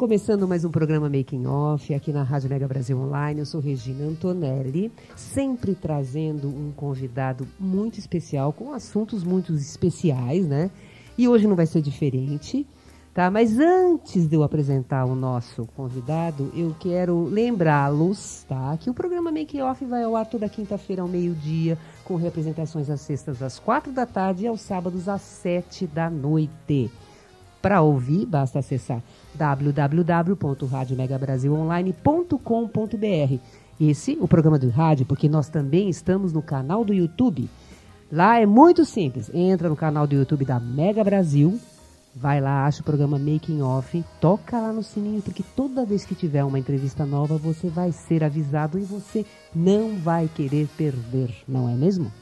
Começando mais um programa Making Off aqui na Rádio Mega Brasil Online. Eu sou Regina Antonelli, sempre trazendo um convidado muito especial com assuntos muito especiais, né? E hoje não vai ser diferente, tá? Mas antes de eu apresentar o nosso convidado, eu quero lembrá-los, tá? Que o programa Making Off vai ao ar toda quinta-feira ao meio-dia, com representações às sextas às quatro da tarde e aos sábados às sete da noite. Para ouvir, basta acessar www.radiomegabrasilonline.com.br. Esse, o programa do rádio, porque nós também estamos no canal do YouTube. Lá é muito simples. Entra no canal do YouTube da Mega Brasil, vai lá, acha o programa Making Off, toca lá no sininho, porque toda vez que tiver uma entrevista nova, você vai ser avisado e você não vai querer perder, não é mesmo?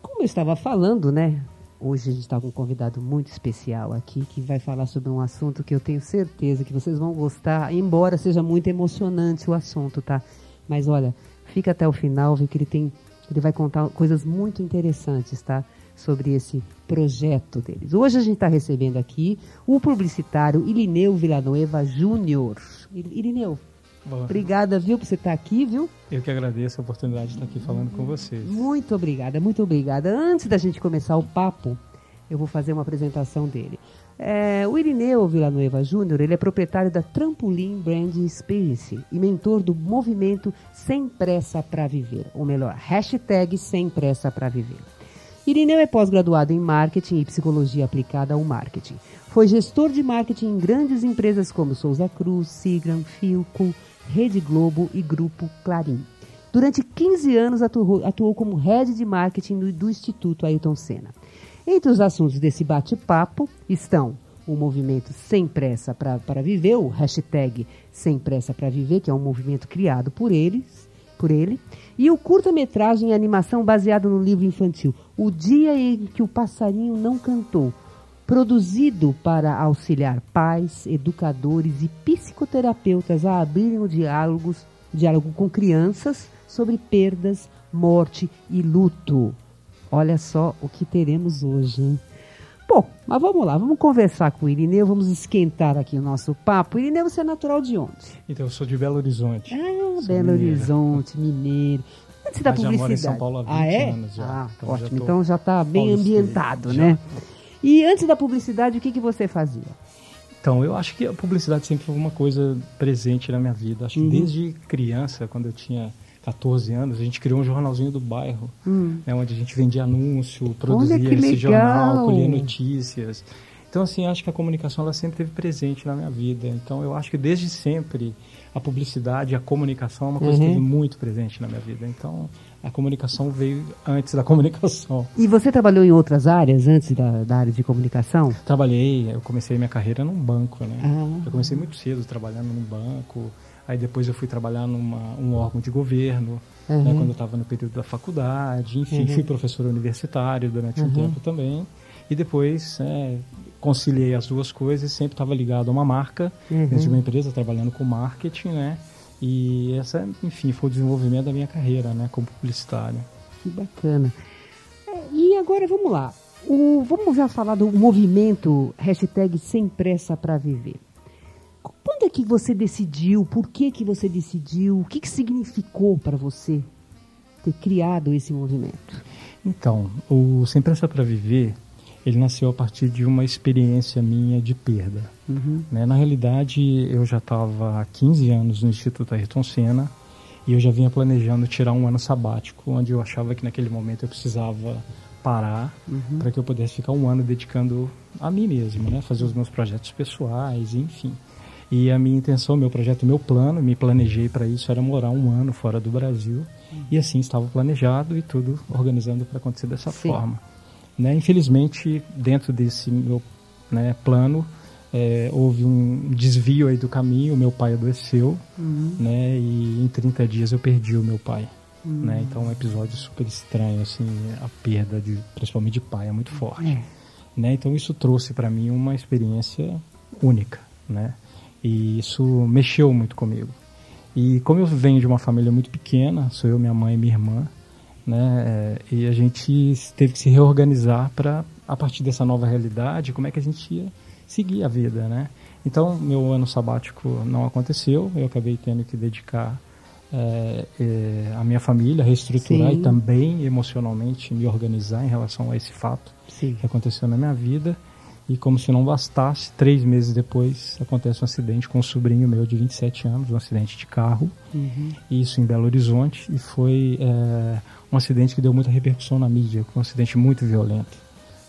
Como eu estava falando, né? Hoje a gente está com um convidado muito especial aqui que vai falar sobre um assunto que eu tenho certeza que vocês vão gostar, embora seja muito emocionante o assunto, tá? Mas olha, fica até o final, vê que ele tem, ele vai contar coisas muito interessantes, tá? Sobre esse projeto deles. Hoje a gente está recebendo aqui o publicitário Irineu Villanueva Júnior. Irineu, Boa. obrigada, viu, por você estar aqui, viu? Eu que agradeço a oportunidade de estar aqui falando com vocês. Muito obrigada, muito obrigada. Antes da gente começar o papo, eu vou fazer uma apresentação dele. É, o Irineu Villanueva Júnior, ele é proprietário da Trampolim Brand Experience e mentor do movimento Sem Pressa para Viver, ou melhor, hashtag Sem Pressa para Viver. Irineu é pós-graduado em marketing e psicologia aplicada ao marketing. Foi gestor de marketing em grandes empresas como Souza Cruz, Sigram, Filco, Rede Globo e Grupo Clarim. Durante 15 anos atuou, atuou como head de marketing do, do Instituto Ayrton Senna. Entre os assuntos desse bate-papo estão o movimento Sem Pressa para Viver, o hashtag Sem Pressa para Viver, que é um movimento criado por eles, por ele, e o curta-metragem em animação baseado no livro infantil O Dia em que o Passarinho Não Cantou, produzido para auxiliar pais, educadores e psicoterapeutas a abrirem o diálogos, diálogo com crianças sobre perdas, morte e luto. Olha só o que teremos hoje, hein? Bom, mas vamos lá, vamos conversar com o Irineu, vamos esquentar aqui o nosso papo. Irineu, você é natural de onde? Então, eu sou de Belo Horizonte. Ah, Sou Belo mineiro. Horizonte, mineiro. Antes da Mas já publicidade. moro em São Paulo há 20 ah, é? anos já. Ah, Então já ótimo. tô Então já está bem ambientado, Já. E antes da publicidade, o que, que você fazia? Então, eu acho que a publicidade sempre foi uma coisa presente na minha vida. Acho Uhum. que desde criança, quando eu tinha 14 anos, a gente criou um jornalzinho do bairro, né, onde a gente vendia anúncio, produzia Hum. esse jornal, colhia notícias. Então, assim, acho que a comunicação ela sempre esteve presente na minha vida. Então, eu acho que desde sempre a publicidade, a comunicação é uma coisa Uhum. que esteve muito presente na minha vida. Então, a comunicação veio antes da comunicação. E você trabalhou em outras áreas antes da, da área de comunicação? Trabalhei, eu comecei minha carreira num banco, né? Ah. Eu comecei muito cedo trabalhando num banco. Aí depois eu fui trabalhar numa um órgão de governo, Uhum. né, quando eu estava no período da faculdade. Enfim, fui professor universitário durante Uhum. um tempo também. E depois é, conciliei as duas coisas e sempre estava ligado a uma marca, Uhum. dentro de uma empresa, trabalhando com marketing, né? E essa, enfim, foi o desenvolvimento da minha carreira, né, como publicitário. Que bacana. É, E agora vamos lá. O- vamos já falar do movimento hashtag Sem Pressa para Viver. Quando é que você decidiu? Por que, que você decidiu? O que, que significou para você ter criado esse movimento? Então, o Sem Pressa para Viver, ele nasceu a partir de uma experiência minha de perda. Uhum. Né? Na realidade, eu já estava há 15 anos no Instituto Ayrton Senna e eu já vinha planejando tirar um ano sabático, onde eu achava que naquele momento eu precisava parar para que eu pudesse ficar um ano dedicando a mim mesmo, né? fazer os meus projetos pessoais, enfim. E a minha intenção, meu projeto, meu plano, me planejei para isso, era morar um ano fora do Brasil. E assim estava planejado e tudo organizando para acontecer dessa Sim. forma. Né? Infelizmente, dentro desse meu né, plano. É, houve um desvio aí do caminho, meu pai adoeceu, Uhum. né, e em 30 dias eu perdi o meu pai. Uhum. Né, então é um episódio super estranho, assim, a perda, de, principalmente de pai, é muito forte. É. Né, então isso trouxe para mim uma experiência única, né, e isso mexeu muito comigo. E como eu venho de uma família muito pequena, sou eu, minha mãe e minha irmã, né? é, E a gente teve que se reorganizar para, a partir dessa nova realidade, como é que a gente ia seguir a vida, né? Então, meu ano sabático não aconteceu, eu acabei tendo que dedicar é, é, a minha família, reestruturar Sim. e também emocionalmente me organizar em relação a esse fato Sim. que aconteceu na minha vida. E como se não bastasse, três meses depois acontece um acidente com um sobrinho meu de 27 anos, um acidente de carro, Uhum. isso em Belo Horizonte, e foi é, um acidente que deu muita repercussão na mídia, um acidente muito violento.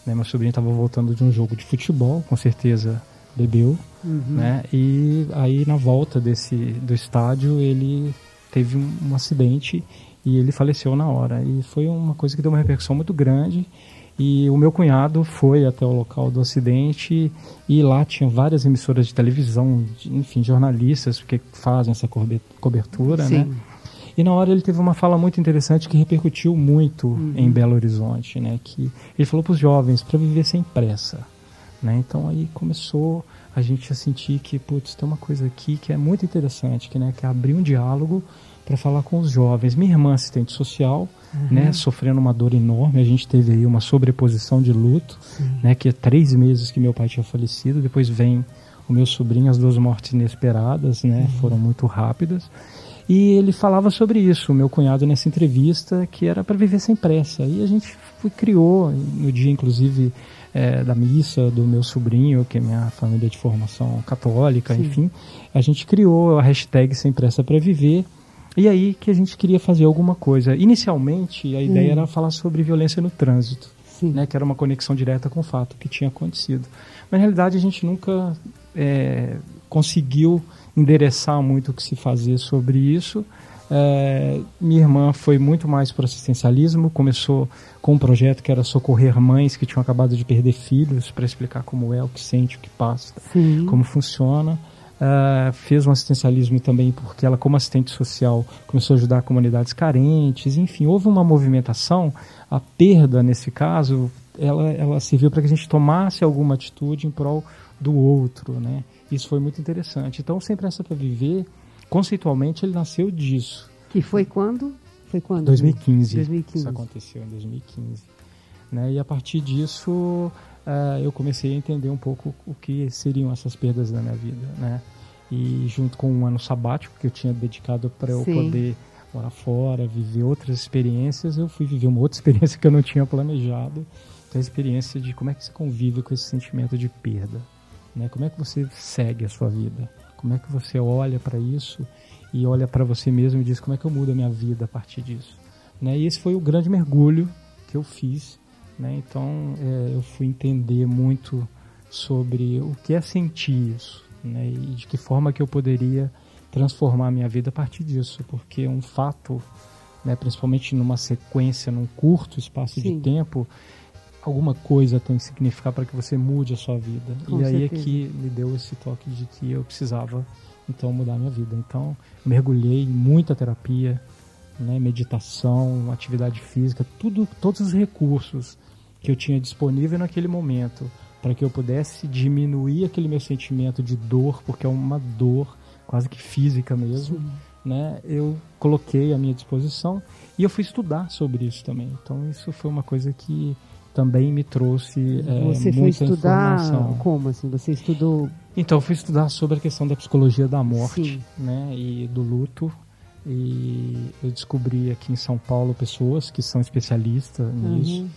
Né, meu sobrinho estava voltando de um jogo de futebol, com certeza bebeu, Uhum. né? E aí na volta desse do estádio ele teve um, um acidente e ele faleceu na hora. E foi uma coisa que deu uma repercussão muito grande. E o meu cunhado foi até o local do acidente e lá tinha várias emissoras de televisão, de- enfim, jornalistas que fazem essa cobertura, né? Sim. E na hora ele teve uma fala muito interessante que repercutiu muito em Belo Horizonte, né? Que ele falou para os jovens para viver sem pressa, né? Então aí começou a gente a sentir que putz, tem uma coisa aqui que é muito interessante, que né, que é abrir um diálogo para falar com os jovens. Minha irmã assistente social, né, sofrendo uma dor enorme, a gente teve aí uma sobreposição de luto, né, que é três meses que meu pai tinha falecido, depois vem o meu sobrinho, as duas mortes inesperadas, né, foram muito rápidas. E ele falava sobre isso, o meu cunhado nessa entrevista, que era para viver sem pressa. E a gente foi, criou, no dia inclusive eh, da missa do meu sobrinho, que é minha família de formação católica, Sim. enfim, a gente criou a hashtag Sem Pressa para Viver. E aí que a gente queria fazer alguma coisa. Inicialmente, a ideia era falar sobre violência no trânsito Sim. né, que era uma conexão direta com o fato que tinha acontecido. Mas na realidade a gente nunca é, conseguiu endereçar muito o que se fazia sobre isso. É, minha irmã foi muito mais para assistencialismo, começou com um projeto que era socorrer mães que tinham acabado de perder filhos para explicar como é, o que sente, o que passa, Sim. como funciona. Ah, fez um assistencialismo também porque ela, como assistente social, começou a ajudar comunidades carentes. Enfim, houve uma movimentação. A perda, nesse caso, ela, ela serviu para que a gente tomasse alguma atitude em prol do outro, né? Isso foi muito interessante. Então, Sempre Essa para Viver, conceitualmente, ele nasceu disso. Que foi quando? Foi quando? 2015. 2015. Isso aconteceu em 2015. Né? E a partir disso, eh, eu comecei a entender um pouco o que seriam essas perdas na minha vida, né? E junto com um ano sabático que eu tinha dedicado para eu poder morar fora, viver outras experiências, eu fui viver uma outra experiência que eu não tinha planejado, é a experiência de como é que você convive com esse sentimento de perda, né? Como é que você segue a sua vida? Como é que você olha para isso e olha para você mesmo e diz como é que eu mudo a minha vida a partir disso? Né? E esse foi o grande mergulho que eu fiz. Né? Então é, eu fui entender muito sobre o que é sentir isso né? e de que forma que eu poderia transformar a minha vida a partir disso, porque um fato, né, principalmente numa sequência, num curto espaço Sim. de tempo, alguma coisa tem que significar para que você mude a sua vida. Com e aí certeza. é que me deu esse toque de que eu precisava então mudar a minha vida. Então mergulhei em muita terapia, né, meditação, atividade física, tudo, todos os recursos que eu tinha disponível naquele momento para que eu pudesse diminuir aquele meu sentimento de dor, porque é uma dor quase que física mesmo, né? Eu coloquei à minha disposição e eu fui estudar sobre isso também. Então isso foi uma coisa que também me trouxe é, Você foi estudar informação. como assim? Você estudou Então, eu fui estudar sobre a questão da psicologia da morte, Sim. né, e do luto. E eu descobri aqui em São Paulo pessoas que são especialistas nisso, Uhum.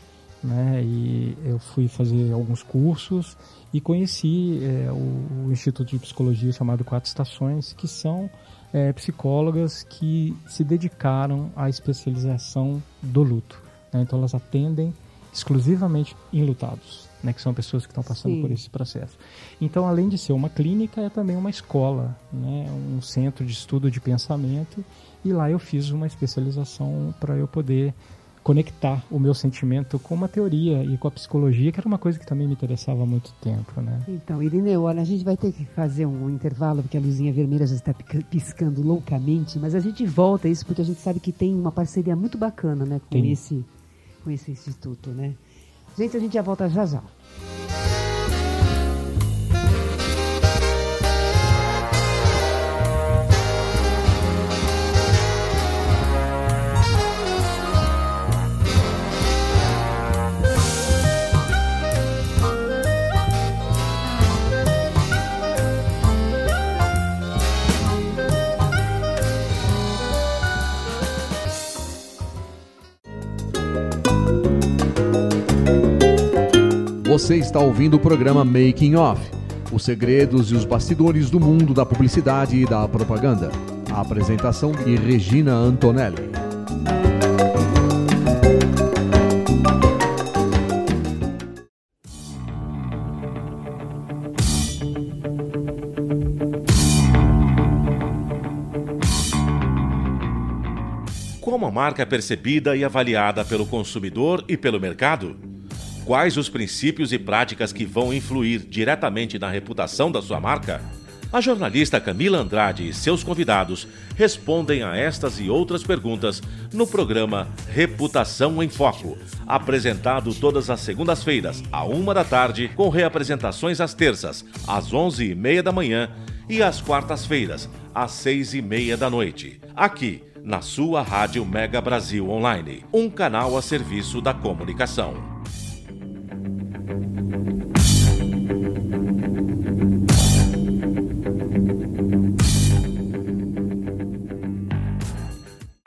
né, e eu fui fazer alguns cursos e conheci é, o, o Instituto de Psicologia chamado Quatro Estações, que são é, psicólogas que se dedicaram à especialização do luto. né. Então, elas atendem exclusivamente enlutados, né, que são pessoas que estão passando Sim. por esse processo. Então, além de ser uma clínica, é também uma escola, né, um centro de estudo de pensamento. E lá eu fiz uma especialização para eu poder conectar o meu sentimento com uma teoria e com a psicologia, que era uma coisa que também me interessava há muito tempo, né? Então, Irineu, olha, a gente vai ter que fazer um intervalo, porque a luzinha vermelha já está piscando loucamente, mas a gente volta a isso porque a gente sabe que tem uma parceria muito bacana, né, com, esse, com esse instituto, né? Gente, a gente já volta já já. Você está ouvindo o programa Making Off os segredos e os bastidores do mundo da publicidade e da propaganda. A apresentação de Regina Antonelli. Como a marca é percebida e avaliada pelo consumidor e pelo mercado? Quais os princípios e práticas que vão influir diretamente na reputação da sua marca? A jornalista Camila Andrade e seus convidados respondem a estas e outras perguntas no programa Reputação em Foco, apresentado todas as segundas-feiras, à uma da tarde, com reapresentações às terças, às onze e meia da manhã e às quartas-feiras, às seis e meia da noite, aqui na sua Rádio Mega Brasil Online, um canal a serviço da comunicação.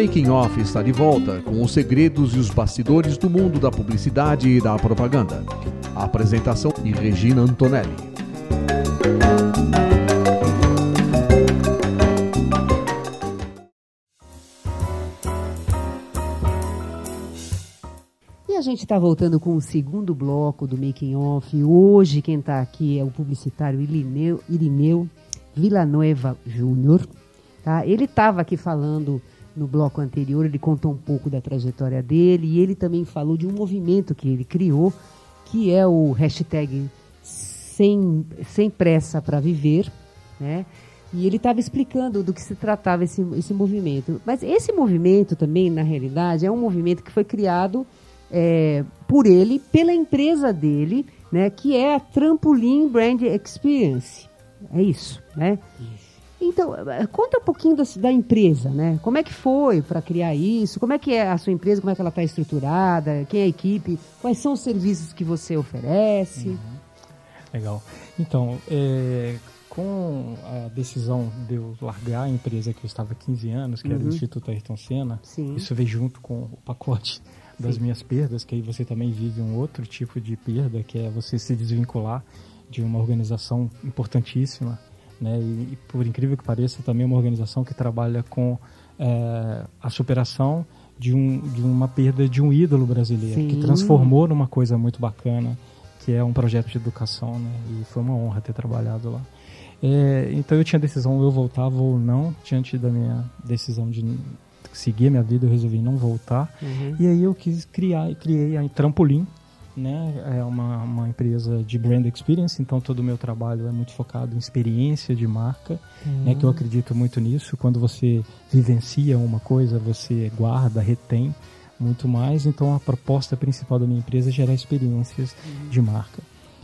Making Off está de volta com os segredos e os bastidores do mundo da publicidade e da propaganda. A apresentação de Regina Antonelli. E a gente está voltando com o segundo bloco do Making Off. Hoje quem está aqui é o publicitário Irineu, Irineu Villanueva Júnior. Tá? Ele estava aqui falando no bloco anterior, ele contou um pouco da trajetória dele e ele também falou de um movimento que ele criou, que é o hashtag sem, sem pressa para viver, né? E ele estava explicando do que se tratava esse, esse movimento. Mas esse movimento também, na realidade, é um movimento que foi criado é, por ele, pela empresa dele, né, que é a Trampolim Brand Experience. É isso, né? Isso. Então, eh, conta um pouquinho da, da empresa, né? Como é que foi para criar isso? Como é que é a sua empresa? Como é que ela está estruturada? Quem é a equipe? Quais são os serviços que você oferece? Uhum. Legal. Então, é, com a decisão de eu largar a empresa que eu estava há 15 anos, que uhum. era o uhum. Instituto Ayrton Senna, Sim. isso veio junto com o pacote das Sim. minhas perdas, que aí você também vive um outro tipo de perda, que é você se desvincular de uma organização importantíssima né? E, e, por incrível que pareça, também é uma organização que trabalha com é, a superação de, um, de uma perda de um ídolo brasileiro, Sim. que transformou numa coisa muito bacana, que é um projeto de educação, né? E foi uma honra ter trabalhado lá. É, então eu tinha decisão, eu voltava ou não, diante da minha decisão de seguir a minha vida, eu resolvi não voltar. Uhum. E aí eu quis criar, criei a Trampolim, né? É uma, uma empresa de brand experience, então todo o meu trabalho é muito focado em experiência de marca, uhum. né? Que eu acredito muito nisso. Quando você vivencia uma coisa, você guarda, retém muito mais. Então a proposta principal da minha empresa é gerar experiências uhum. de marca.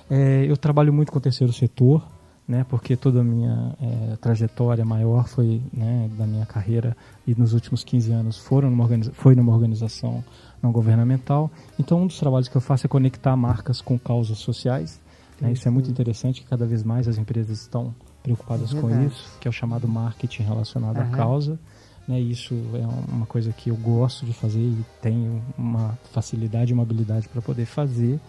É, eu trabalho muito com o terceiro setor, né, porque toda a minha é, trajetória maior foi né, da minha carreira e nos últimos 15 anos foram numa foi numa organização não governamental. Então, um dos trabalhos que eu faço é conectar marcas com causas sociais. Né? Isso é muito interessante, que cada vez mais as empresas estão preocupadas É com isso, que é o chamado marketing relacionado à causa. Né, isso é uma coisa que eu gosto de fazer e tenho uma facilidade e uma habilidade para poder fazer.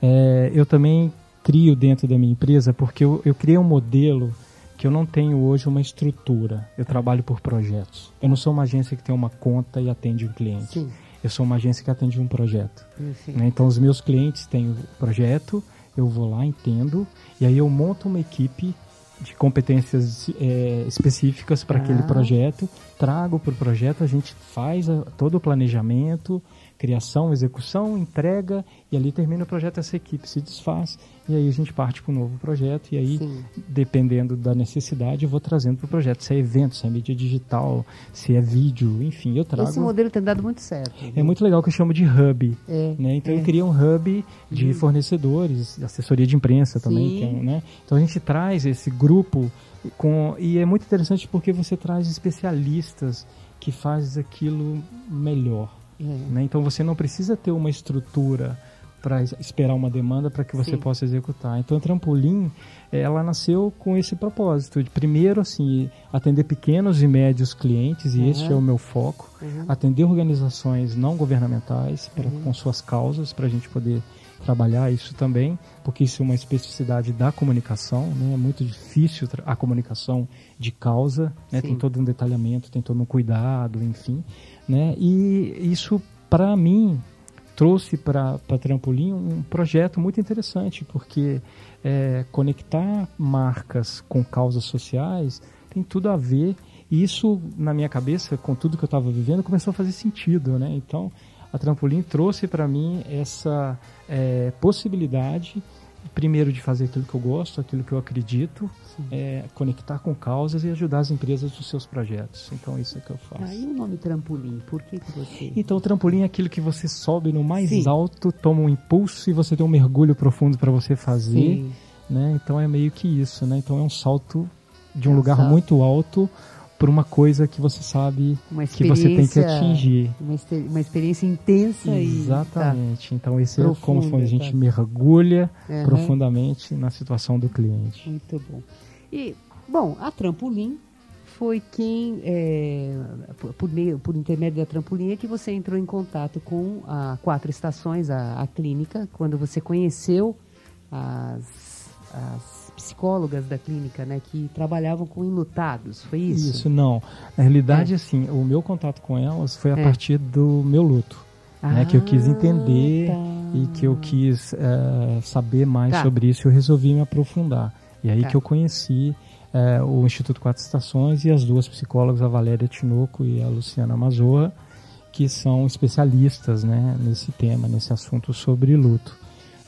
É, eu também crio dentro da minha empresa porque eu, eu criei um modelo que eu não tenho hoje uma estrutura. Eu trabalho por projetos. Eu não sou uma agência que tem uma conta e atende um cliente. Sim. Eu sou uma agência que atende um projeto. Né? Então, os meus clientes têm o projeto, eu vou lá, entendo, e aí eu monto uma equipe de competências eh, específicas para aquele Ah. projeto, trago para o projeto, a gente faz a- todo o planejamento, criação, execução, entrega, e ali termina o projeto, essa equipe se desfaz, e aí a gente parte para um novo projeto, e aí, Sim. dependendo da necessidade, eu vou trazendo para o projeto, se é evento, se é mídia digital, se é vídeo, enfim, eu trago. Esse modelo tem dado muito certo. É muito legal que eu chamo de hub. É, Né? Então é. eu criei um hub de fornecedores, assessoria de imprensa também. É né? Então a gente traz esse grupo com e é muito interessante porque você traz especialistas que fazem aquilo melhor. É. né? Então você não precisa ter uma estrutura para esperar uma demanda para que você Sim. possa executar. Então a Trampolim, ela nasceu com esse propósito de primeiro assim atender pequenos e médios clientes e Uhum. este é o meu foco, Uhum. atender organizações não governamentais pra, com suas causas para a gente poder trabalhar isso também, porque isso é uma especificidade da comunicação, né? É muito difícil a comunicação de causa, né? Tem todo um detalhamento, tem todo um cuidado, enfim, né? E isso para mim trouxe para Trampolim um projeto muito interessante, porque é, conectar marcas com causas sociais tem tudo a ver. E isso, na minha cabeça, com tudo que eu estava vivendo, começou a fazer sentido, né? Então, a Trampolim trouxe para mim essa é, possibilidade, primeiro, de fazer aquilo que eu gosto, aquilo que eu acredito, é, conectar com causas e ajudar as empresas nos seus projetos. Então, isso é que eu faço. Ah, e o nome trampolim? Por que, que você. Então, o trampolim é aquilo que você sobe no mais Sim. alto, toma um impulso e você tem um mergulho profundo para você fazer, Sim. né? Então é meio que isso, né? Então é um salto de um É lugar salto. muito alto para uma coisa que você sabe que você tem que atingir. Uma, uma experiência intensa e. Exatamente. Então esse é Profunda, como foi, a gente tá. mergulha Aham. profundamente na situação do cliente. Tá. Muito bom. E, bom, a Trampolim foi quem, é, por, por meio, por intermédio da Trampolim, é que você entrou em contato com a Quatro Estações, a, a clínica, quando você conheceu as, as psicólogas da clínica, né, que trabalhavam com enlutados, foi isso? Isso, não. Na realidade, assim, o meu contato com elas foi a É. partir do meu luto. né, que eu quis Ah, entender tá. e que eu quis eh, saber mais Tá. sobre isso. Eu resolvi me aprofundar. E aí Tá. que eu conheci eh, o Instituto Quatro Estações e as duas psicólogas, a Valéria Tinoco e a Luciana Mazorra, que são especialistas né, nesse tema, nesse assunto sobre luto.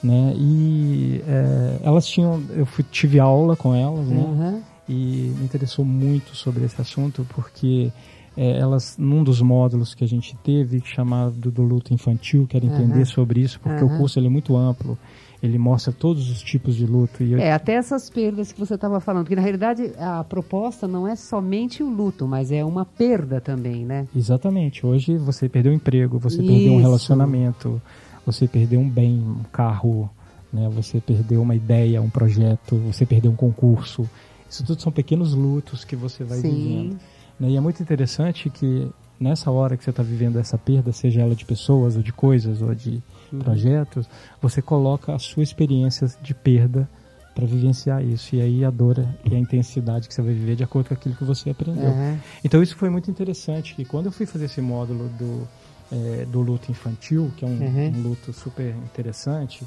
Né? E eh, elas tinham, eu fui- tive aula com elas, né? Aham. e me interessou muito sobre esse assunto porque eh, elas num dos módulos que a gente teve chamado do luto infantil quero entender Aham. sobre isso porque Aham. o curso ele é muito amplo ele mostra todos os tipos de luto e eu- É, até essas perdas que você estava falando, porque na realidade a proposta não é somente o luto, mas é uma perda também, né? exatamente hoje você perdeu o emprego você perdeu um Isso. relacionamento você perdeu um bem um carro né você perdeu uma ideia um projeto você perdeu um concurso isso tudo são pequenos lutos que você vai Sim. vivendo Né? E é muito interessante que nessa hora que você está vivendo essa perda, seja ela de pessoas ou de coisas ou de Uhum. projetos, você coloca a sua experiência de perda para vivenciar isso. E aí a dor e a intensidade que você vai viver de acordo com aquilo que você aprendeu. Aham. Então isso foi muito interessante, que quando eu fui fazer esse módulo do, eh, do luto infantil, que é um, Uhum. um luto super interessante,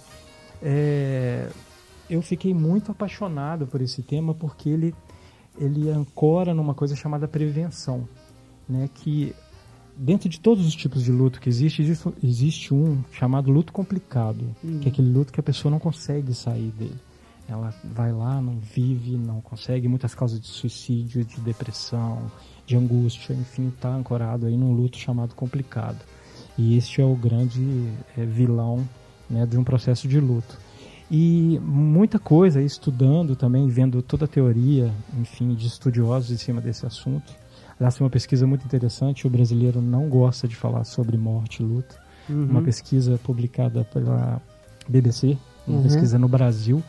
eh, eu fiquei muito apaixonado por esse tema porque ele, ele ancora numa coisa chamada prevenção, né? que dentro de todos os tipos de luto que existe, existe, existe um chamado luto complicado, que é aquele luto que a pessoa não consegue sair dele. Ela vai lá, não vive, não consegue, muitas causas de suicídio, de depressão, de angústia, enfim, está ancorado aí num luto chamado complicado. E este é o grande eh, vilão né, de um processo de luto. E muita coisa, estudando também, vendo toda a teoria, enfim, de estudiosos em cima desse assunto. Aliás, tem uma pesquisa muito interessante, o brasileiro não gosta de falar sobre morte e luto. Uhum. Uma pesquisa publicada pela BBC, uma Uhum. pesquisa no Brasil,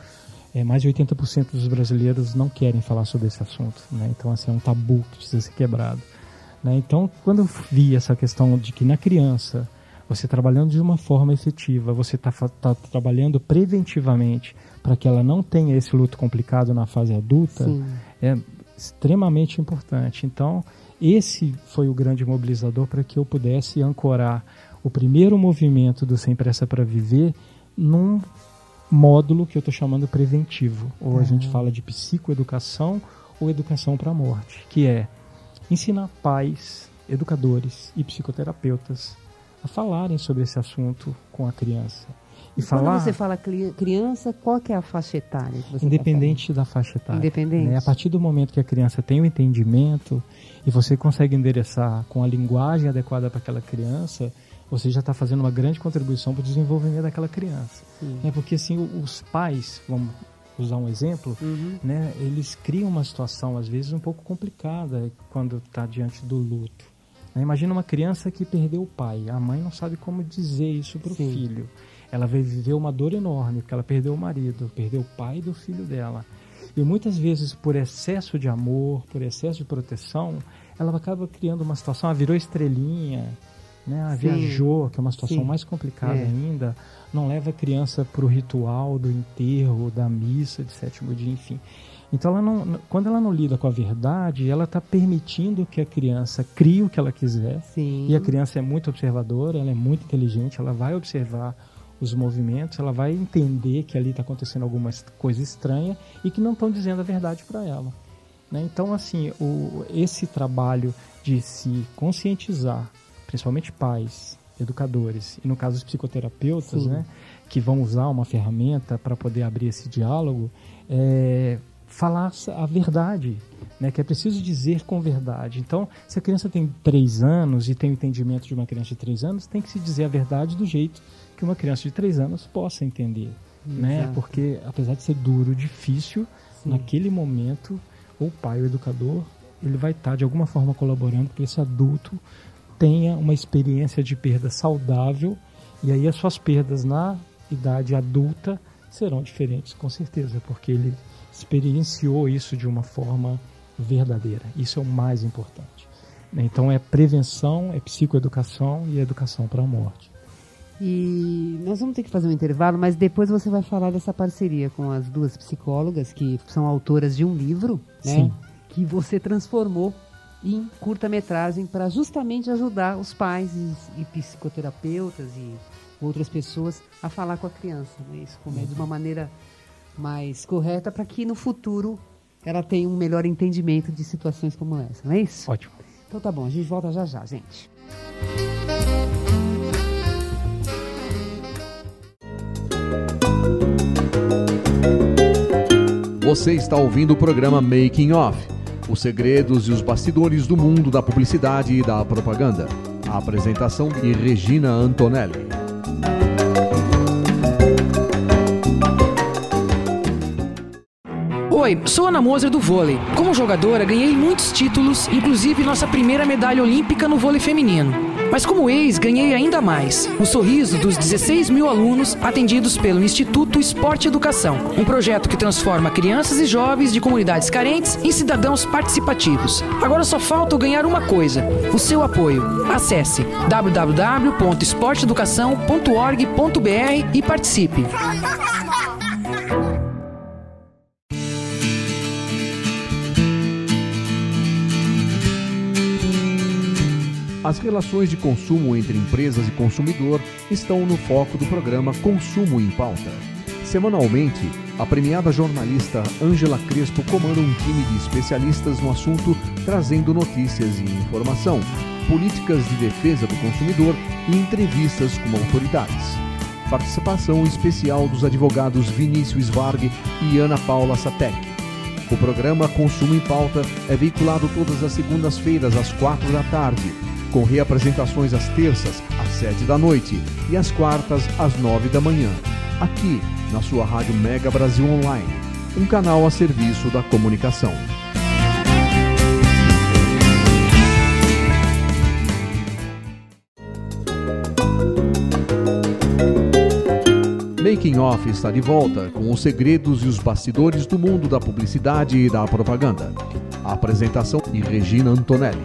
é, mais de 80% dos brasileiros não querem falar sobre esse assunto. Né? Então, assim, é um tabu que precisa ser quebrado. Né? Então, quando eu vi essa questão de que na criança, você trabalhando de uma forma efetiva, você está tá trabalhando preventivamente para que ela não tenha esse luto complicado na fase adulta, Sim. é extremamente importante. Então, esse foi o grande mobilizador para que eu pudesse ancorar o primeiro movimento do Sem Pressa para Viver num módulo que eu estou chamando preventivo, ou a gente fala de psicoeducação ou educação para a morte, que é ensinar pais, educadores e psicoterapeutas a falarem sobre esse assunto com a criança. E, e falar, quando você fala criança, qual que é a faixa etária? Tá independente tá da faixa etária. Independente. Né? A partir do momento que a criança tem o entendimento e você consegue endereçar com a linguagem adequada para aquela criança, você já está fazendo uma grande contribuição para o desenvolvimento daquela criança. É porque assim os pais, vamos usar um exemplo, uhum. né, eles criam uma situação às vezes um pouco complicada quando está diante do luto. Né? Imagina uma criança que perdeu o pai, a mãe não sabe como dizer isso para o filho. Ela vai viver uma dor enorme porque ela perdeu o marido, perdeu o pai do filho dela. E muitas vezes, por excesso de amor, por excesso de proteção, ela acaba criando uma situação, ela virou estrelinha, né? Ela viajou, que é uma situação Sim. mais complicada é. ainda, não leva a criança para o ritual do enterro, da missa de sétimo dia, enfim. Então, ela não, quando ela não lida com a verdade, ela está permitindo que a criança crie o que ela quiser. Sim. E a criança é muito observadora, ela é muito inteligente, ela vai observar os movimentos, ela vai entender que ali está acontecendo alguma coisa estranha e que não estão dizendo a verdade para ela. Né? Então, assim, o, esse trabalho de se conscientizar principalmente pais, educadores e no caso os psicoterapeutas, né, que vão usar uma ferramenta para poder abrir esse diálogo, é, falar a verdade, né, que é preciso dizer com verdade. Então, se a criança tem três anos e tem o entendimento de uma criança de três anos, tem que se dizer a verdade do jeito que uma criança de três anos possa entender, né? Porque apesar de ser duro, difícil, Sim. naquele momento o pai, o educador, ele vai estar de alguma forma colaborando para esse adulto tenha uma experiência de perda saudável e aí as suas perdas na idade adulta serão diferentes com certeza, porque ele experienciou isso de uma forma verdadeira. Isso é o mais importante. Então é prevenção, é psicoeducação e educação para a morte. E nós vamos ter que fazer um intervalo, mas depois você vai falar dessa parceria com as duas psicólogas que são autoras de um livro, né? Sim. Que você transformou em curta-metragem para justamente ajudar os pais e, e, psicoterapeutas e outras pessoas a falar com a criança, né? isso como é de uma maneira mais correta para que no futuro ela tenha um melhor entendimento de situações como essa, não é isso? Ótimo. Então tá bom, a gente volta já já, gente. Você está ouvindo o programa Making Off os segredos e os bastidores do mundo da publicidade e da propaganda. A apresentação de Regina Antonelli. Oi, sou Ana Moser do vôlei. Como jogadora, ganhei muitos títulos, inclusive nossa primeira medalha olímpica no vôlei feminino. Mas como ex, ganhei ainda mais: o sorriso dos 16 mil alunos atendidos pelo Instituto Esporte Educação, um projeto que transforma crianças e jovens de comunidades carentes em cidadãos participativos. Agora só falta ganhar uma coisa: o seu apoio. Acesse www.esporteeducação.org.br e participe. As relações de consumo entre empresas e consumidor estão no foco do programa Consumo em Pauta. Semanalmente, a premiada jornalista Ângela Crespo comanda um time de especialistas no assunto, trazendo notícias e informação, políticas de defesa do consumidor e entrevistas com autoridades. Participação especial dos advogados Vinícius Varg e Ana Paula Satek. O programa Consumo em Pauta é veiculado todas as segundas-feiras às quatro da tarde com reapresentações às terças, às sete da noite e às quartas, às nove da manhã, aqui na sua Rádio Mega Brasil Online, um canal a serviço da comunicação. Making Off está de volta com os segredos e os bastidores do mundo da publicidade e da propaganda. A apresentação de Regina Antonelli.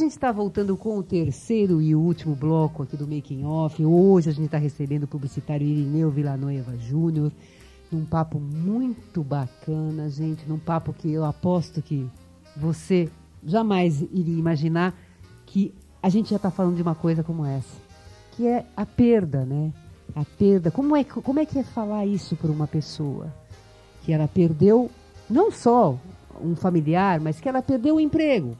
Gente está voltando com o terceiro e último bloco aqui do Making Off. Hoje a gente está recebendo o publicitário Irineu Villanueva Júnior num papo muito bacana, gente, num papo que eu aposto que você jamais iria imaginar que a gente já está falando de uma coisa como essa, que é a perda, né? A perda. Como é, como é que é falar isso para uma pessoa? Que ela perdeu não só um familiar, mas que ela perdeu o emprego,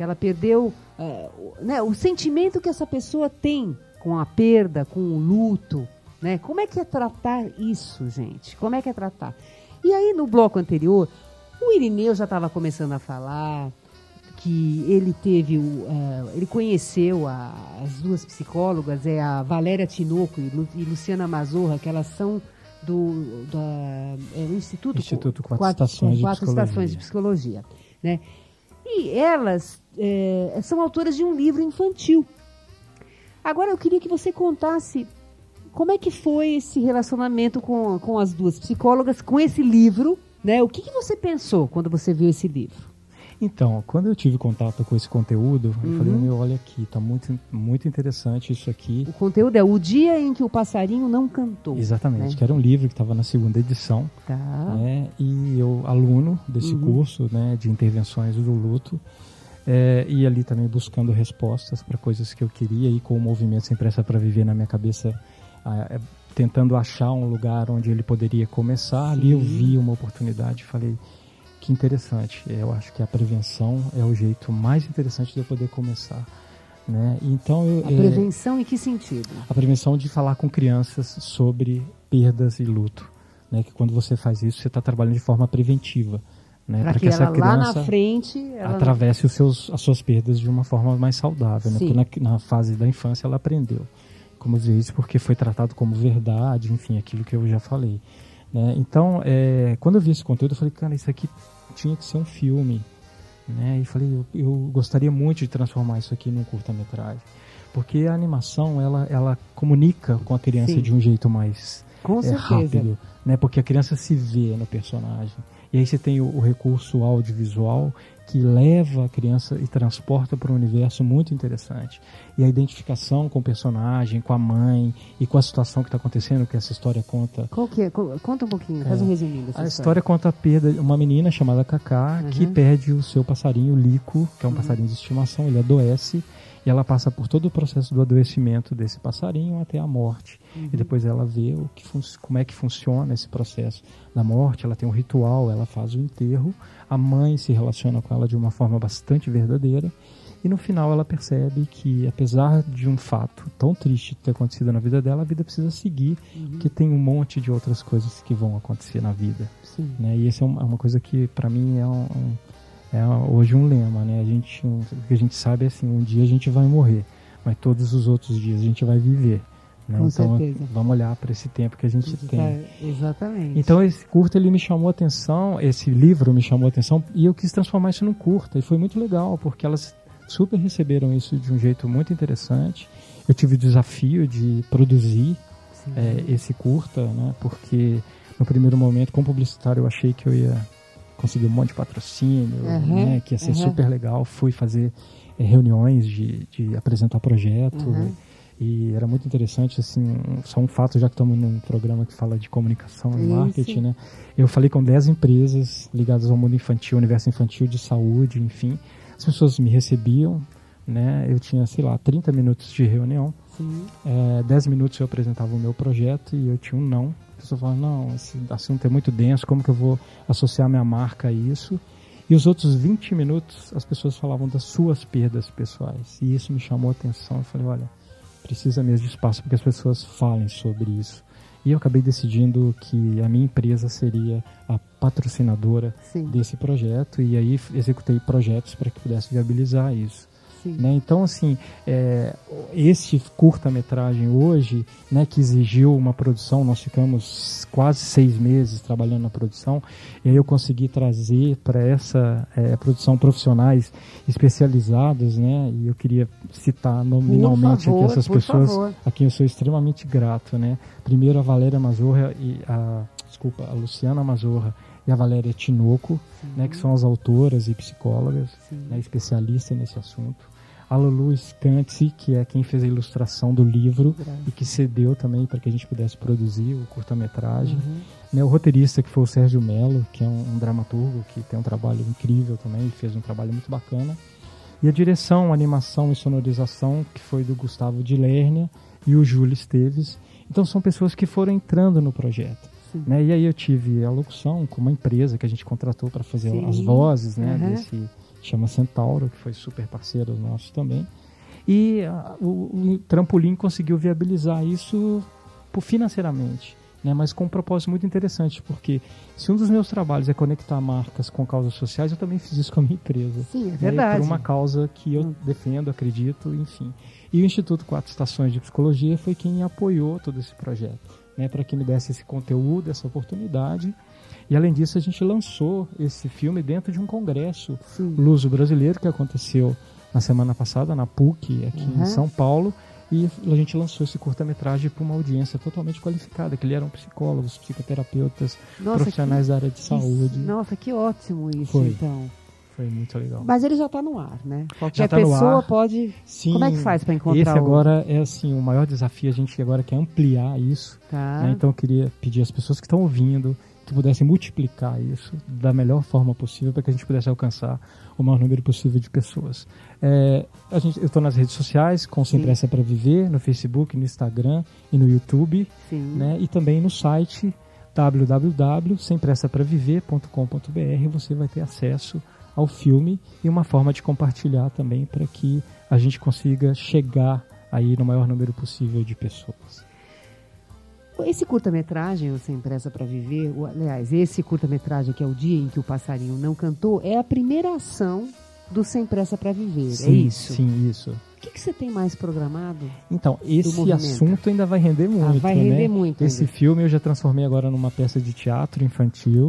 que ela perdeu uh, né, o sentimento que essa pessoa tem com a perda, com o luto, né? Como é que é tratar isso, gente? Como é que é tratar? E aí, no bloco anterior, o Irineu já estava começando a falar que ele teve, uh, ele conheceu a, as duas psicólogas, é a Valéria Tinoco e, Lu, e Luciana Mazorra, que elas são do, da, é, Instituto, Instituto Quatro, quatro, Estações, quatro de estações de Psicologia. Né? E elas é, são autoras de um livro infantil. Agora eu queria que você contasse como é que foi esse relacionamento com, com as duas psicólogas, com esse livro, né? O que, que você pensou quando você viu esse livro? Então, quando eu tive contato com esse conteúdo, uhum. eu falei, meu, olha aqui, tá muito, muito interessante isso aqui. O conteúdo é O Dia em que o Passarinho Não Cantou. Exatamente, né? que era um livro que estava na segunda edição. Tá. Né, e eu, aluno desse uhum. curso né, de intervenções do luto, é, e ali também buscando respostas para coisas que eu queria e com o movimento Sem Pressa para Viver na minha cabeça é, tentando achar um lugar onde ele poderia começar. Sim. Ali eu vi uma oportunidade e falei interessante. Eu acho que a prevenção é o jeito mais interessante de eu poder começar. Né? Então eu, a prevenção é, em que sentido? A prevenção de falar com crianças sobre perdas e luto. Né? Que quando você faz isso, você está trabalhando de forma preventiva. Né? Para que, que essa criança lá na frente atravesse os seus, as suas perdas de uma forma mais saudável. Né? Porque na, na fase da infância ela aprendeu como dizer isso, porque foi tratado como verdade, enfim, aquilo que eu já falei. Né? Então, é, quando eu vi esse conteúdo, eu falei, cara, isso aqui tinha que ser um filme. Né? E falei, eu, eu gostaria muito de transformar isso aqui num curta-metragem. Porque a animação, ela, ela comunica com a criança Sim. de um jeito mais é, rápido. Né? Porque a criança se vê no personagem. E aí você tem o, o recurso audiovisual que leva a criança e transporta para um universo muito interessante. E a identificação com o personagem, com a mãe e com a situação que está acontecendo, que essa história conta. Qual que é? Conta um pouquinho, faz é, um resuminho dessa A história. história conta a perda de uma menina chamada Kaká uhum. que perde o seu passarinho Lico, que é um uhum. passarinho de estimação, ele adoece e ela passa por todo o processo do adoecimento desse passarinho até a morte. Uhum. E depois ela vê o que como é que funciona esse processo da morte. Ela tem um ritual, ela faz o enterro. A mãe se relaciona com ela de uma forma bastante verdadeira. E no final ela percebe que, apesar de um fato tão triste ter acontecido na vida dela, a vida precisa seguir, uhum. que tem um monte de outras coisas que vão acontecer na vida. Sim. Né? E isso é uma coisa que, para mim, é um, um é hoje um lema, né? A gente, o que a gente sabe é assim, um dia a gente vai morrer, mas todos os outros dias a gente vai viver. Né? Com então certeza. vamos olhar para esse tempo que a gente tem. Tá, exatamente. Então esse curto ele me chamou a atenção, esse livro me chamou a atenção e eu quis transformar isso num curta e foi muito legal porque elas super receberam isso de um jeito muito interessante. Eu tive o desafio de produzir é, esse curta, né? Porque no primeiro momento, como publicitário, eu achei que eu ia consegui um monte de patrocínio, uhum, né, que ia ser uhum. super legal. Fui fazer é, reuniões de, de apresentar projeto. Uhum. E era muito interessante, assim, só um fato, já que estamos num programa que fala de comunicação e marketing, né? Eu falei com 10 empresas ligadas ao mundo infantil, universo infantil, de saúde, enfim. As pessoas me recebiam, né? Eu tinha, sei lá, 30 minutos de reunião. É, 10 minutos eu apresentava o meu projeto e eu tinha um não pessoa fala, não, esse assunto é muito denso, como que eu vou associar minha marca a isso? E os outros 20 minutos as pessoas falavam das suas perdas pessoais. E isso me chamou a atenção. Eu falei, olha, precisa mesmo de espaço para que as pessoas falem sobre isso. E eu acabei decidindo que a minha empresa seria a patrocinadora Sim. desse projeto. E aí executei projetos para que pudesse viabilizar isso. Né? Então, assim, é, esse curta-metragem hoje, né, que exigiu uma produção, nós ficamos quase seis meses trabalhando na produção, e aí eu consegui trazer para essa é, produção profissionais especializados, né, e eu queria citar nominalmente favor, aqui essas pessoas favor. a quem eu sou extremamente grato, né. Primeiro a Valéria Mazorra e a, desculpa, a Luciana Mazorra e a Valéria Tinoco, né, que são as autoras e psicólogas, né, especialistas nesse assunto. A Lulu Scantzi, que é quem fez a ilustração do livro e que cedeu também para que a gente pudesse produzir o curta-metragem. Né, o roteirista, que foi o Sérgio Mello, que é um, um dramaturgo que tem um trabalho incrível também, fez um trabalho muito bacana. E a direção, animação e sonorização, que foi do Gustavo de Lernia e o Júlio Esteves. Então são pessoas que foram entrando no projeto. Né? E aí eu tive a locução com uma empresa que a gente contratou para fazer Sim. as vozes né, Uhum. desse chama Centauro, que foi super parceiro nosso também. E ah, o, o Trampolim conseguiu viabilizar isso por- financeiramente. Né, mas com um propósito muito interessante, porque se um dos meus trabalhos é conectar marcas com causas sociais, eu também fiz isso com a minha empresa. Sim, é né, verdade. Por uma causa que eu defendo, acredito, enfim. E o Instituto Quatro Estações de Psicologia foi quem apoiou todo esse projeto, né, para que me desse esse conteúdo, essa oportunidade. E além disso, a gente lançou esse filme dentro de um congresso Sim. luso brasileiro que aconteceu na semana passada na PUC, aqui Uhum. em São Paulo. E a gente lançou esse curta-metragem para uma audiência totalmente qualificada, que eram psicólogos, psicoterapeutas, Nossa, profissionais da área de que- saúde. Nossa, que ótimo isso, Foi. então. Foi muito legal. Mas ele já está no ar, né? Qualquer tá pessoa pode. Sim, Como é que faz para encontrar Esse o- agora é assim, o maior desafio, a gente agora quer ampliar isso. Tá. né? Então eu queria pedir às pessoas que estão ouvindo que pudessem multiplicar isso da melhor forma possível para que a gente pudesse alcançar o maior número possível de pessoas. É, a gente, eu estou nas redes sociais, com Sempre Essa para Viver, no Facebook, no Instagram e no YouTube, Sim. né? e também no site www.sempressapraviver.com.br você vai ter acesso ao filme e uma forma de compartilhar também para que a gente consiga chegar aí no maior número possível de pessoas. Esse curta-metragem, Sem Pressa para Viver, o- aliás, esse curta-metragem que é o dia em que o passarinho não cantou, é a primeira ação do Sem Pressa para Viver. é Sim, isso? Sim, isso. O que, que você tem mais programado? Então, esse assunto ainda vai render muito, vai render né? muito Esse ainda. filme eu já transformei agora numa peça de teatro infantil.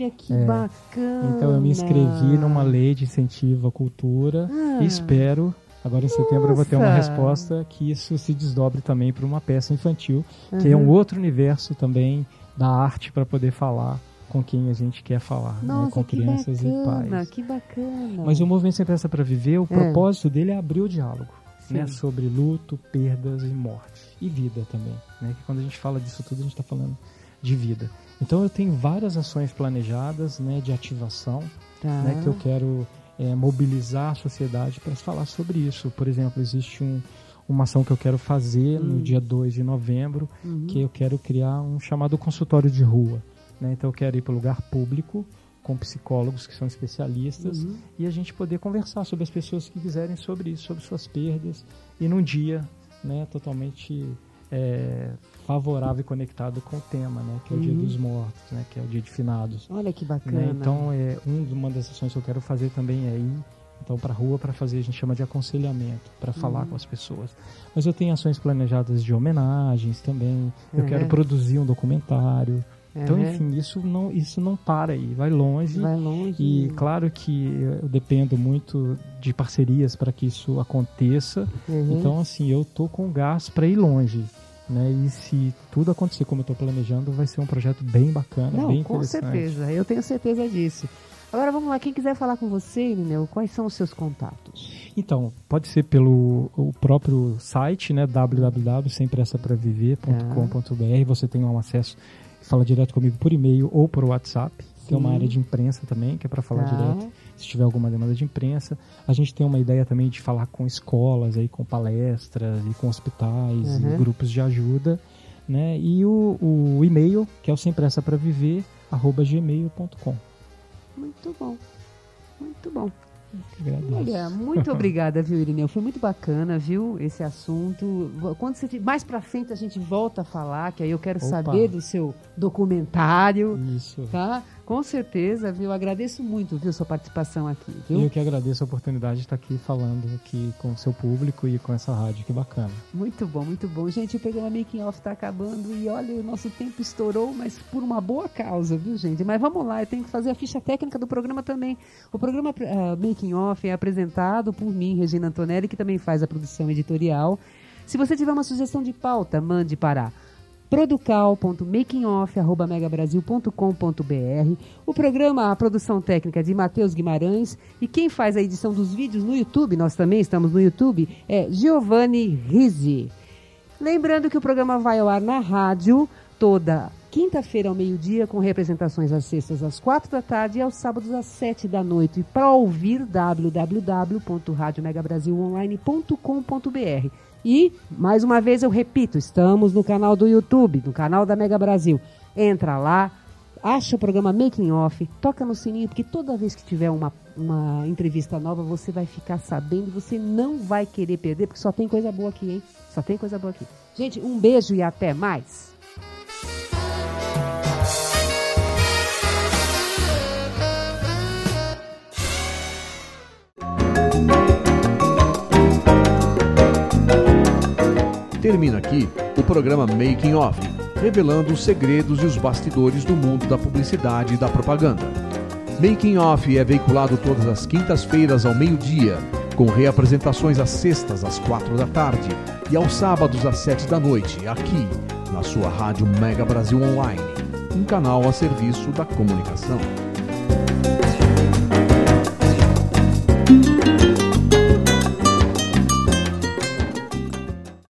Olha que É. bacana! Então eu me inscrevi numa lei de incentivo à cultura Ah. e espero, agora em setembro eu vou ter uma Nossa. resposta que isso se desdobre também para uma peça infantil, que é um Uhum. outro universo também da arte para poder falar com quem a gente quer falar, né? Nossa, com que crianças bacana, e pais. que bacana. Mas o Movimento Sem Pressa para Viver, o É. propósito dele é abrir o diálogo. Sim. Né, sobre luto, perdas e morte. E vida também. Né, que quando a gente fala disso tudo, a gente está falando de vida. Então eu tenho várias ações planejadas né, de ativação Tá. né, que eu quero é, mobilizar a sociedade para falar sobre isso. Por exemplo, existe um, uma ação que eu quero fazer Hum. no dia 2 de novembro, Uhum. que eu quero criar um chamado consultório de rua. Né? Então eu quero ir para o lugar público com psicólogos que são especialistas Uhum. e a gente poder conversar sobre as pessoas que quiserem sobre isso, sobre suas perdas e num dia né, totalmente é, favorável e conectado com o tema, né, que é o Dia Uhum. dos Mortos, né, que é o Dia de Finados. Olha que bacana. Né? Então, é, um, uma das ações que eu quero fazer também é ir então, para a rua para fazer, a gente chama de aconselhamento, para falar com as pessoas. Mas eu tenho ações planejadas de homenagens também, eu Uhum. quero produzir um documentário. Então, Uhum. enfim, isso não, isso não para aí, vai longe. Vai longe. E claro que eu dependo muito de parcerias para que isso aconteça. Uhum. Então, assim, eu tô com gás para ir longe. Né? E se tudo acontecer como eu estou planejando, vai ser um projeto bem bacana, Não, bem com certeza. Eu tenho certeza disso. Agora vamos lá, quem quiser falar com você, Irineu, quais são os seus contatos? Então, pode ser pelo o próprio site, né, www.sempressapraviver.com.br. Você tem um acesso, fala direto comigo por e-mail ou por WhatsApp. Tem uma Sim. área de imprensa também, que é para falar Tá. direto, se tiver alguma demanda de imprensa. A gente tem uma ideia também de falar com escolas, aí, com palestras e com hospitais Uhum. e grupos de ajuda. Né? E o, o e-mail, que é o sempressapraviver.gmail.com. Muito bom. Muito bom. Olha, muito obrigada, viu, Irineu? Foi muito bacana, viu, esse assunto. Quando você, mais pra frente a gente volta a falar, que aí eu quero Opa. saber do seu documentário, Isso. tá? Com certeza, viu? Agradeço muito, viu, sua participação aqui, viu? Eu que agradeço a oportunidade de estar aqui falando aqui com o seu público e com essa rádio, que bacana. Muito bom, muito bom. Gente, o programa Making Off está acabando e olha, o nosso tempo estourou, mas por uma boa causa, viu, gente? Mas vamos lá, eu tenho que fazer a ficha técnica do programa também. O programa uh, Making Off é apresentado por mim, Regina Antonelli, que também faz a produção editorial. Se você tiver uma sugestão de pauta, mande para producal.makingoff.megabrasil.com.br. O programa, a produção técnica de Matheus Guimarães. E quem faz a edição dos vídeos no YouTube, nós também estamos no YouTube, é Giovanni Rizzi. Lembrando que o programa vai ao ar na rádio toda quinta-feira ao meio-dia, com representações às sextas às quatro da tarde e aos sábados às sete da noite. E para ouvir, www.radiomegabrasilonline.com.br. E, mais uma vez, eu repito, estamos no canal do YouTube, no canal da Mega Brasil. Entra lá, acha o programa Making Off, toca no sininho, porque toda vez que tiver uma, uma entrevista nova, você vai ficar sabendo, você não vai querer perder, porque só tem coisa boa aqui, hein? Só tem coisa boa aqui. Gente, um beijo e até mais. Termina aqui o programa Making Off, revelando os segredos e os bastidores do mundo da publicidade e da propaganda. Making Off é veiculado todas as quintas-feiras ao meio-dia, com reapresentações às sextas às quatro da tarde e aos sábados às sete da noite, aqui na sua rádio Mega Brasil Online, um canal a serviço da comunicação.